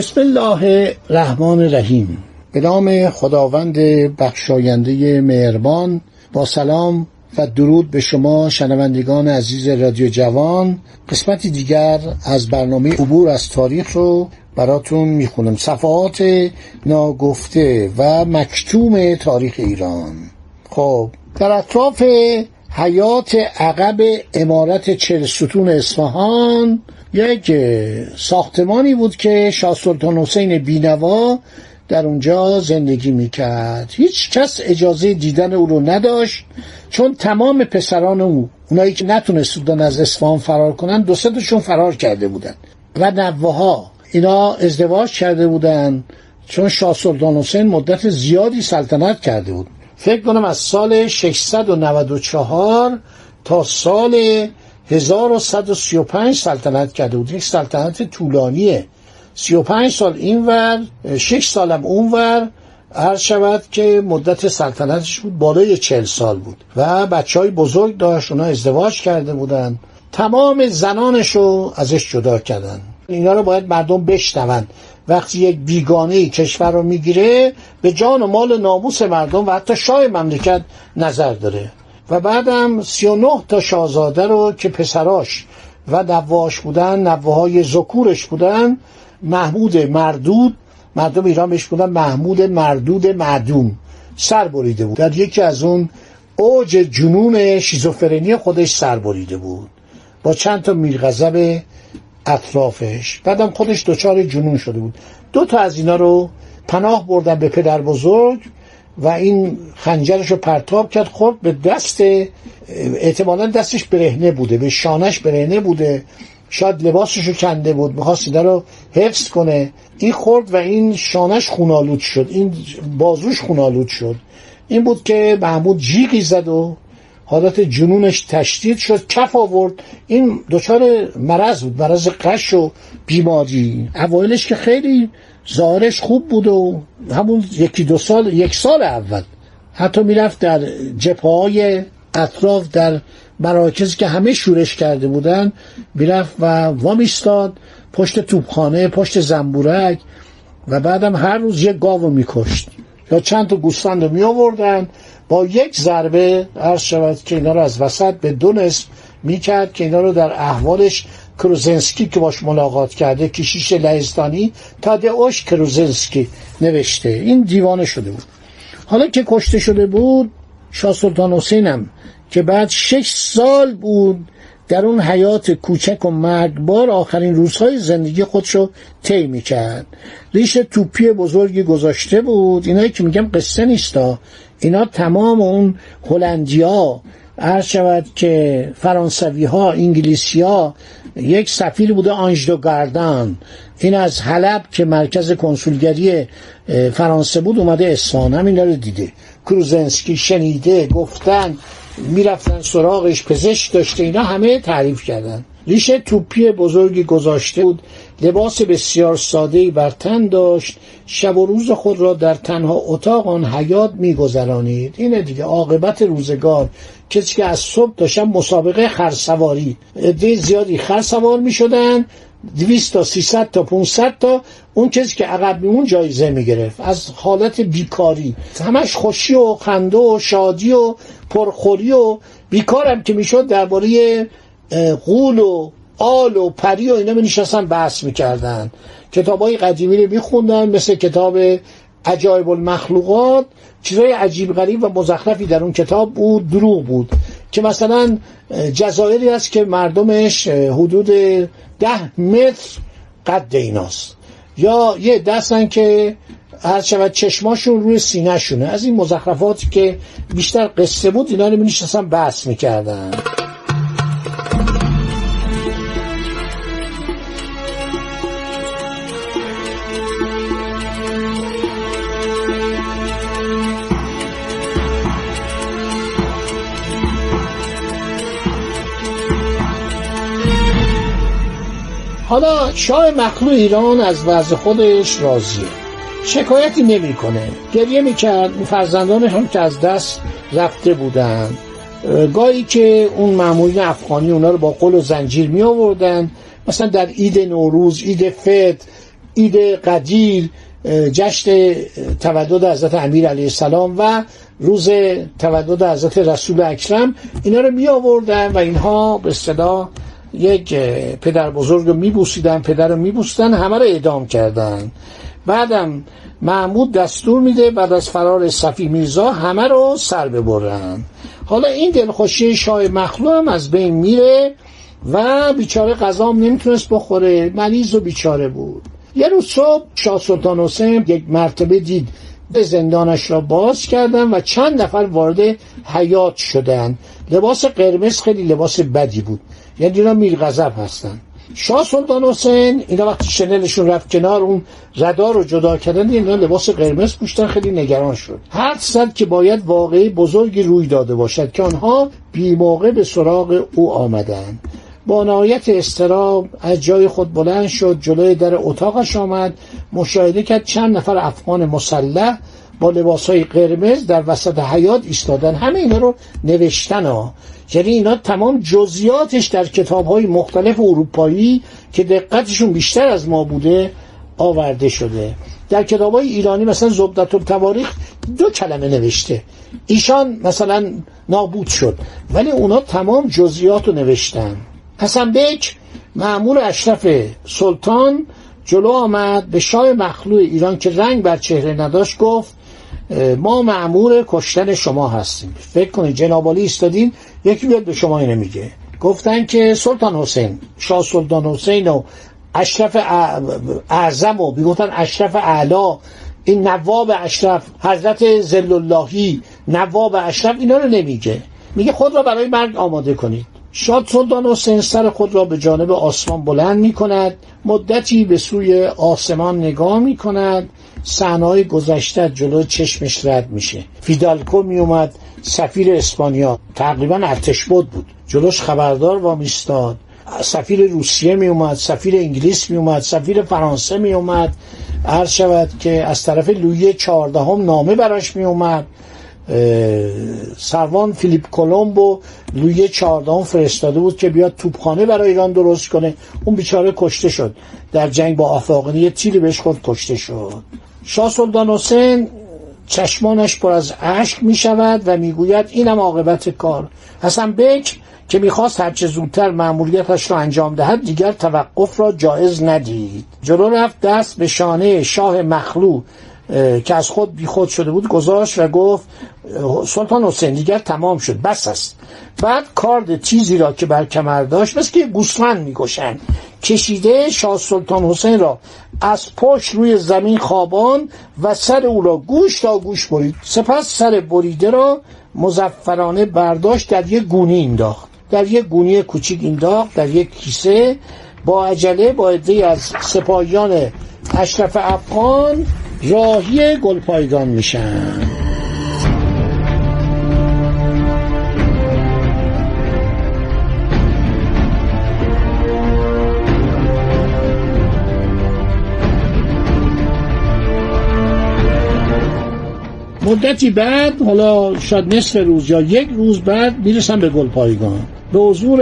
بسم الله الرحمن الرحیم. به نام خداوند بخشاینده مهربان با سلام و درود به شما شنوندگان عزیز رادیو جوان. قسمتی دیگر از برنامه عبور از تاریخ رو براتون می‌خونم. صفحات ناگفته و مکتوم تاریخ ایران. خب در اطراف حیات عقب امارت چل ستون اصفهان یک ساختمانی بود که شاه سلطان حسین بینوا در اونجا زندگی می‌کرد. هیچ کس اجازه دیدن او رو نداشت چون تمام پسران او اونایی که نتونست بودن از اصفهان فرار کنن دو تاشون فرار کرده بودن و نوه اینا ازدواج کرده بودن چون شاه سلطان حسین مدت زیادی سلطنت کرده بود. فکر کنم از سال 694 تا سال 1135 سلطنت کرده بود. یک سلطنت طولانیه. 35 سال اینور 6 سالم اونور هر شود که مدت سلطنتش بود بالای 40 سال بود. و بچه های بزرگ داشت اونا ازدواج کرده بودن. تمام زنانش رو ازش جدا کردن. اینا رو باید مردم بشنون. وقتی یک بیگانه کشور رو می‌گیره به جان و مال ناموس مردم و حتی شاه مملکت نظر داره. و بعدم 39 تا شاهزاده رو که پسراش و نواش بودن نواهای زکورش بودن محمود مردود مردم ایران بهش بودن محمود مردود معدوم سر بریده بود. در یکی از اون اوج جنون شیزوفرنی خودش سر بریده بود. با چند تا میرغضب اطرافش. بعدم خودش دچار جنون شده بود. دو تا از اینا رو پناه بردن به پدر بزرگ. و این خنجرش رو پرتاب کرد. خورد به دست احتمالا دستش برهنه بوده به شانش برهنه بوده. شاید لباسش رو کنده بود می‌خواست اینا رو حفظ کنه. این خورد و این شانش خونالود شد. این بازوش خونالود شد. این بود که محمود جیغی زد و حالت جنونش تشدید شد کف آورد. این دچار مرض بود مرض قش و بیماری. اوایلش که خیلی ظاهرش خوب بود و همون یکی دو سال یک سال اول. حتی می‌رفت در جبه های اطراف در مراکزی که همه شورش کرده بودن می‌رفت و وامیستاد پشت توپخانه پشت زنبورک و بعدم هر روز یک گاو میکشت. یا چند تا گوسفند رو می آوردن با یک ضربه عرض شود که اینا رو از وسط به دو نصف می‌کرد که اینا رو در احوالش کروزنسکی که باش ملاقات کرده کشیش لهستانی تادئوش کروزنسکی نوشته. این دیوانه شده بود. حالا که کشته شده بود شاه سلطان حسینم که بعد شش سال بود در اون حیات کوچک و مرگبار آخرین روزهای زندگی خودشو طی می‌کرد. ریش توپی بزرگی گذاشته بود. اینایی که میگم قصه نیستا اینا تمام اون هلندیا عرض شود که فرانسوی ها انگلیسی ها یک سفیر بوده آنژدو گاردان. این از حلب که مرکز کنسولگری فرانسه بود اومده اصفهان همین رو دیده. کروزنسکی شنیده گفتن می‌رفتن سراغش پزشک داشته اینا همه تعریف کردن. ریشه توپی بزرگی گذاشته بود. لباس بسیار سادهی بر تن داشت. شب و روز خود را در تنها اتاق آن حیات میگذرانید. اینه دیگه عاقبت روزگار. کسی که از صبح داشتن مسابقه خرسواری. عده زیادی خرسوار می‌شدن. دویست تا سیصد تا 500 تا اون کسی که عقب میمون جایزه می‌گرفت. از حالت بیکاری. همش خوشی و خنده و شادی و پرخوری و بیکارم که می‌شد درباره غول و آل و پری و اینا می نشستن بحث می‌کردن. کتاب های قدیمی رو میخوندن مثل کتاب عجایب المخلوقات. چیزای عجیب غریب و مزخرفی در اون کتاب بود دروغ بود. که مثلا جزایری هست که مردمش حدود ده متر قد ایناست. یا یه دستن که هر شود چشماشون روی سینه شونه از این مزخرفاتی که بیشتر قصه بود اینا رو می نشستن بحث می‌کردن. حالا شاه مخلوع ایران از وضع خودش راضیه. شکایتی نمی‌کنه. گریه می‌کرد. فرزندانش هم که از دست رفته بودن. گاهی که اون معمولین افغانی اونا رو با قل و زنجیر می آوردن مثلا در عید نوروز عید فطر عید قدیر جشن تولد حضرت امیر علیه السلام و روز تولد حضرت رسول اکرم اینا رو می آوردن و اینها به اصطلاح یک پدر بزرگ رو میبوسیدن پدر رو میبوسیدن همه رو اعدام کردن. بعدم محمود دستور میده بعد از فرار صفی میرزا همه رو سر ببرن. حالا این دلخوشی شاه مخلوع هم از بین میره و بیچاره غذام نمی‌تونست بخوره. مریض و بیچاره بود. یه روز صبح شاه سلطان حسین یک مرتبه دید به زندانش را باز کردن و چند نفر وارد حیات شدن. لباس قرمز خیلی لباس بدی بود. یعنی اینا میرغضب هستن. شاه سلطان حسین اینا وقتی شنلشون رفت کنار اون ردار رو جدا کردن اینا لباس قرمز پوشتن خیلی نگران شد. هر صد که باید واقعی بزرگی روی داده باشد که آنها بی موقع به سراغ او آمدن. با نهایت استراب از جای خود بلند شد جلوی در اتاقش آمد مشاهده کرد چند نفر افغان مسلح با لباس های قرمز در وسط حیات ایستادن. همه اینا رو نوشتن ها. یعنی اینا تمام جزیاتش در کتاب های مختلف اروپایی که دقتشون بیشتر از ما بوده آورده شده. در کتاب های ایرانی مثلا زبدت التواریخ دو کلمه نوشته. ایشان مثلا نابود شد. ولی اونا تمام جزیات رو نوشتن. حسن بیک معمول اشرف سلطان جلو آمد به شاه مخلوع ایران که رنگ بر چهره نداشت گفت ما معمور کشتن شما هستیم. فکر کنید جنابالی استادین یکی بیاد به شما اینو میگه. گفتن که سلطان حسین شاه سلطان حسین و اشرف اعظم و بیگفتن اشرف اعلا این نواب اشرف حضرت زل اللهی نواب اشرف اینا رو نمیگه. میگه خود را برای مرگ آماده کنید. شاد سلطان حسین سر خود را به جانب آسمان بلند می کند مدتی به سوی آسمان نگاه می کند صحنه‌های گذشته جلو چشمش رد میشه. فیدالکو می اومد سفیر اسپانیا تقریبا ارتش بود. بود جلوش خبردار وامیستاد. سفیر روسیه می اومد سفیر انگلیس می اومد سفیر فرانسه می اومد عرض شود که از طرف لویه چهاردهم نامه براش می اومد سروان فیلیپ کلمبو لویه چهاردهم فرستاده بود که بیاد توپخانه برای ایران درست کنه. اون بیچاره کشته شد. در جنگ با آفاقنی یه تیری بهش خود کشته شد. شاه سلطان حسین چشمانش پر از اشک می شود و می‌گوید اینم عاقبت کار. حسن بک که می‌خواست هرچه زودتر مأموریتش را انجام دهد دیگر توقف را جایز ندید. جلو رفت دست به شانه شاه مخلوع که از خود بیخود شده بود گذاشت و گفت سلطان حسین دیگر تمام شد بس است. بعد کارد چیزی را که بر کمر داشت مثل که گوسفند می‌کشن کشیده شاه سلطان حسین را از پشت روی زمین خوابان و سر او را گوش تا گوش برید. سپس سر بریده را مزفرانه برداشت در یک گونی انداخت. در یک گونی کوچیک انداخت در یک کیسه. با عجله با عده از سپاهیان اشرف افغان راهی گلپایگان میشن. مدتی بعد حالا شاید نصف روز یا یک روز بعد می‌رسن به گلپایگان. به حضور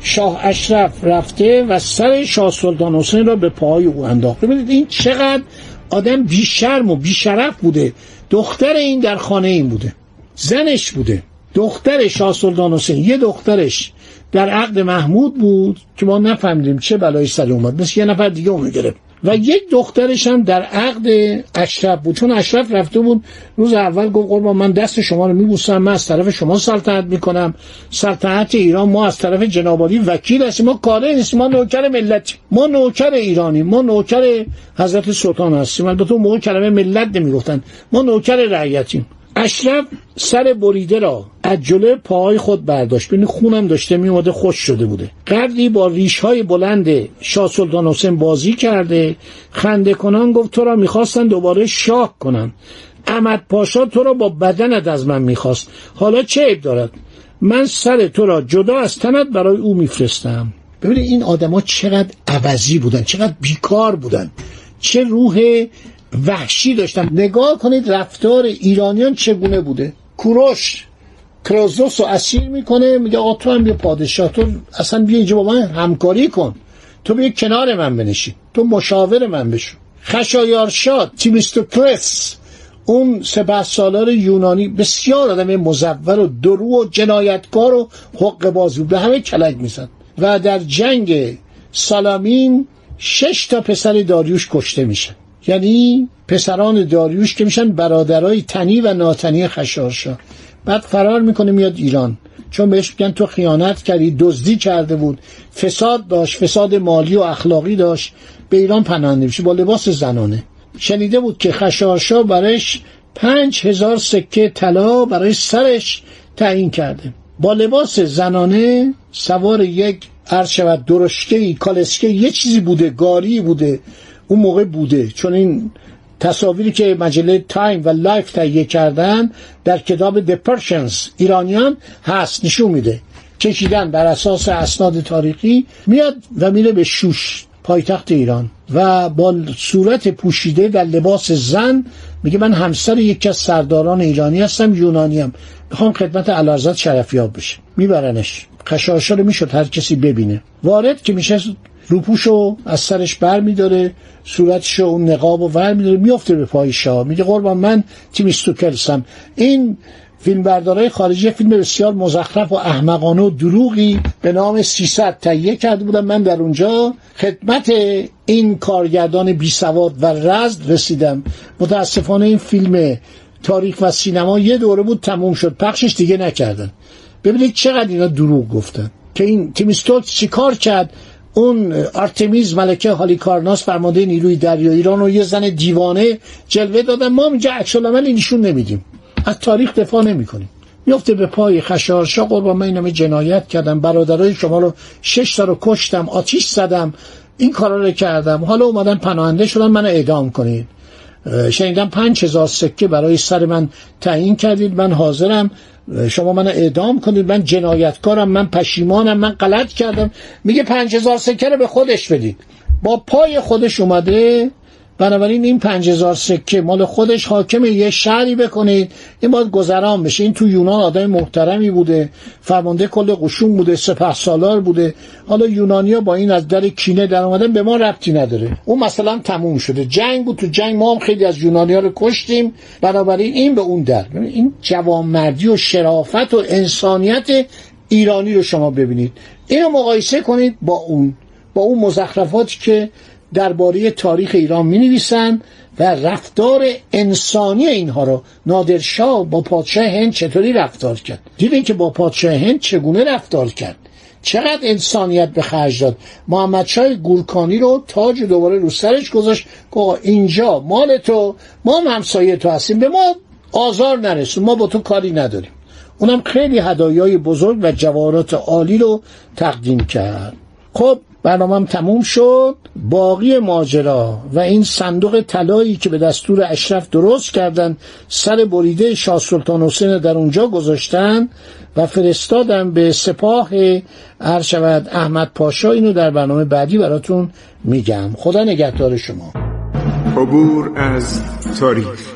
شاه اشرف رفته و سر شاه سلطان حسین را به پای او انداخته ببینید این چقدر آدم بیشرم و بیشرف بوده. دختر این در خانه این بوده. زنش بوده. دختر شاه سلطان حسین. یه دخترش در عقد محمود بود که ما نفهمیدیم چه بلایی سر اومد. مثل یه نفر دیگه اونو گرفت. و یک دخترش هم در عقد اشرف بود. چون اشرف رفته بود روز اول گفت قربان من دست شما رو میبوسم من از طرف شما سلطنت می‌کنم. سلطنت ایران ما از طرف جنابالی وکیل هستیم. ما کاره نیستیم ما نوکر ملت ما نوکر ایرانی ما نوکر حضرت سلطان هستیم. البته موقع کلمه ملت نمی‌گفتن. ما نوکر رعیتیم. اشرف سر بریده را از جلو پاهای خود برداشت. ببین خونم داشته میومده خوش شده بوده. قدری با ریش های بلند شاه سلطان حسین بازی کرده. خنده کنان گفت تو را می‌خواستن دوباره شاه کنن. احمد پاشا تو را با بدنت از من می‌خواست. حالا چه عیب دارد؟ من سر تو را جدا از تنت برای او میفرستم. ببینید این آدما چقدر عوضی بودن چقدر بیکار بودن. چه روح وحشی داشتن. نگاه کنید رفتار ایرانیان چگونه بوده؟ کوروش. کرازوس رو اسیر می‌کنه میگه آقا تو هم بیا پادشاه تو اصلا بیا اینجا با من همکاری کن. تو بیا کنار من بنشین. تو مشاور من بشو. خشایارشاد تیمیستوکلس اون سپه سالار یونانی بسیار آدم مزور و درو و جنایتکار و حق بازی به همه کلک می‌زد. و در جنگ سالامین شش تا پسر داریوش کشته میشن. یعنی پسران داریوش که میشن برادرای تنی و ناتنی خشارشا بعد فرار می‌کنه میاد ایران. چون بهش میگن تو خیانت کردی دزدی کرده بود. فساد داشت فساد مالی و اخلاقی داشت. به ایران پناهنده میشه با لباس زنانه. شنیده بود که خشارشا برایش پنج هزار سکه طلا برای سرش تعیین کرده. با لباس زنانه سوار یک عرض شود درشکه کالسکه یه چیزی بوده گاری بوده اون موقع بوده. چون این تصاویری که مجله تایم و لایف تهیه کردن در کتاب The Persians ایرانیان هست نشون میده. کشیدن بر اساس اسناد تاریخی میاد و میره به شوش پایتخت ایران. و با صورت پوشیده در لباس زن میگه من همسر یکی از سرداران ایرانی هستم یونانی هم می‌خوام خدمت علازت شرفیاب بشه. میبرنش. خشاشا رو می‌شد هر کسی ببینه. وارد که میشه روپوشو از سرش بر میداره صورتشو اون نقاب و ور میداره میافته به پای شاه. میگه قربان من تیمیستوکلسم این فیلم بردارای خارجی فیلم بسیار مزخرف و احمقانه و دروغی به نام 300 تهیه کرده بودم من در اونجا خدمت این کارگردان بی سواد و رزد رسیدم. متاسفانه این فیلم تاریخ و سینما یه دوره بود تموم شد. پخشش دیگه نکردن. ببینید چقدر اینا دروغ گفتن. که این تیمیستوکس چیکار کرد؟ اون آرتمیز ملکه هالیکارناس فرمانده نیروی دریایی ایران رو یه زن دیوانه جلوه دادن. ما اینجا عکس العمل نشون نمیدیم. از تاریخ دفاع نمی‌کنیم. میفته به پای خشارشا قربان من اینمه جنایت کردم. برادرای شما رو شش تا رو کشتم. آتیش زدم. این کارا رو کردم. حالا اومدن پناهنده شدن. من اعدام کنید. شنیدم پنج هزار سکه برای سر من تعیین کردید. من حاضرم. شما من اعدام کنید من جنایتکارم من پشیمانم من غلط کردم. میگه پنج هزار سکه رو به خودش بدید. با پای خودش اومده بنابراین این پنج هزار سکه مال خودش حاکم یه شهری بکنید. این باید گذران بشه. این تو یونان آدم محترمی بوده. فرمانده کل قشون بوده. سپه سالار بوده. حالا یونانیا با این از در کینه در اومدن به ما ربطی نداره. اون مثلا تموم شده. جنگ بود. تو جنگ ما هم خیلی از یونانیا رو کشتیم. بنابراین این به اون در. این جوانمردی و شرافت و انسانیت ایرانی رو شما ببینید. اینو مقایسه کنید با اون. با اون مزخرفاتی که درباره تاریخ ایران می نویسن و رفتار انسانی اینها رو نادرشاه با پادشاه هند چطوری رفتار کرد؟ دیدین که با پادشاه هند چگونه رفتار کرد؟ چقدر انسانیت به خرج داد؟ محمد شای گورکانی رو تاج دوباره رو سرش گذاشت. که اینجا مال تو ما هم همسایه تو هستیم. به ما آزار نرسون. ما با تو کاری نداریم. اونم خیلی هدایای بزرگ و جوارات عالی رو تقدیم کرد. خب برنامهم تموم شد. باقی ماجرا و این صندوق طلایی که به دستور اشرف درست کردن سر بریده شاه سلطان حسین در اونجا گذاشتن و فرستادن به سپاه هر شود احمد پاشا. اینو در برنامه بعدی براتون میگم. خدا نگهدار شما. عبور از تاریخ.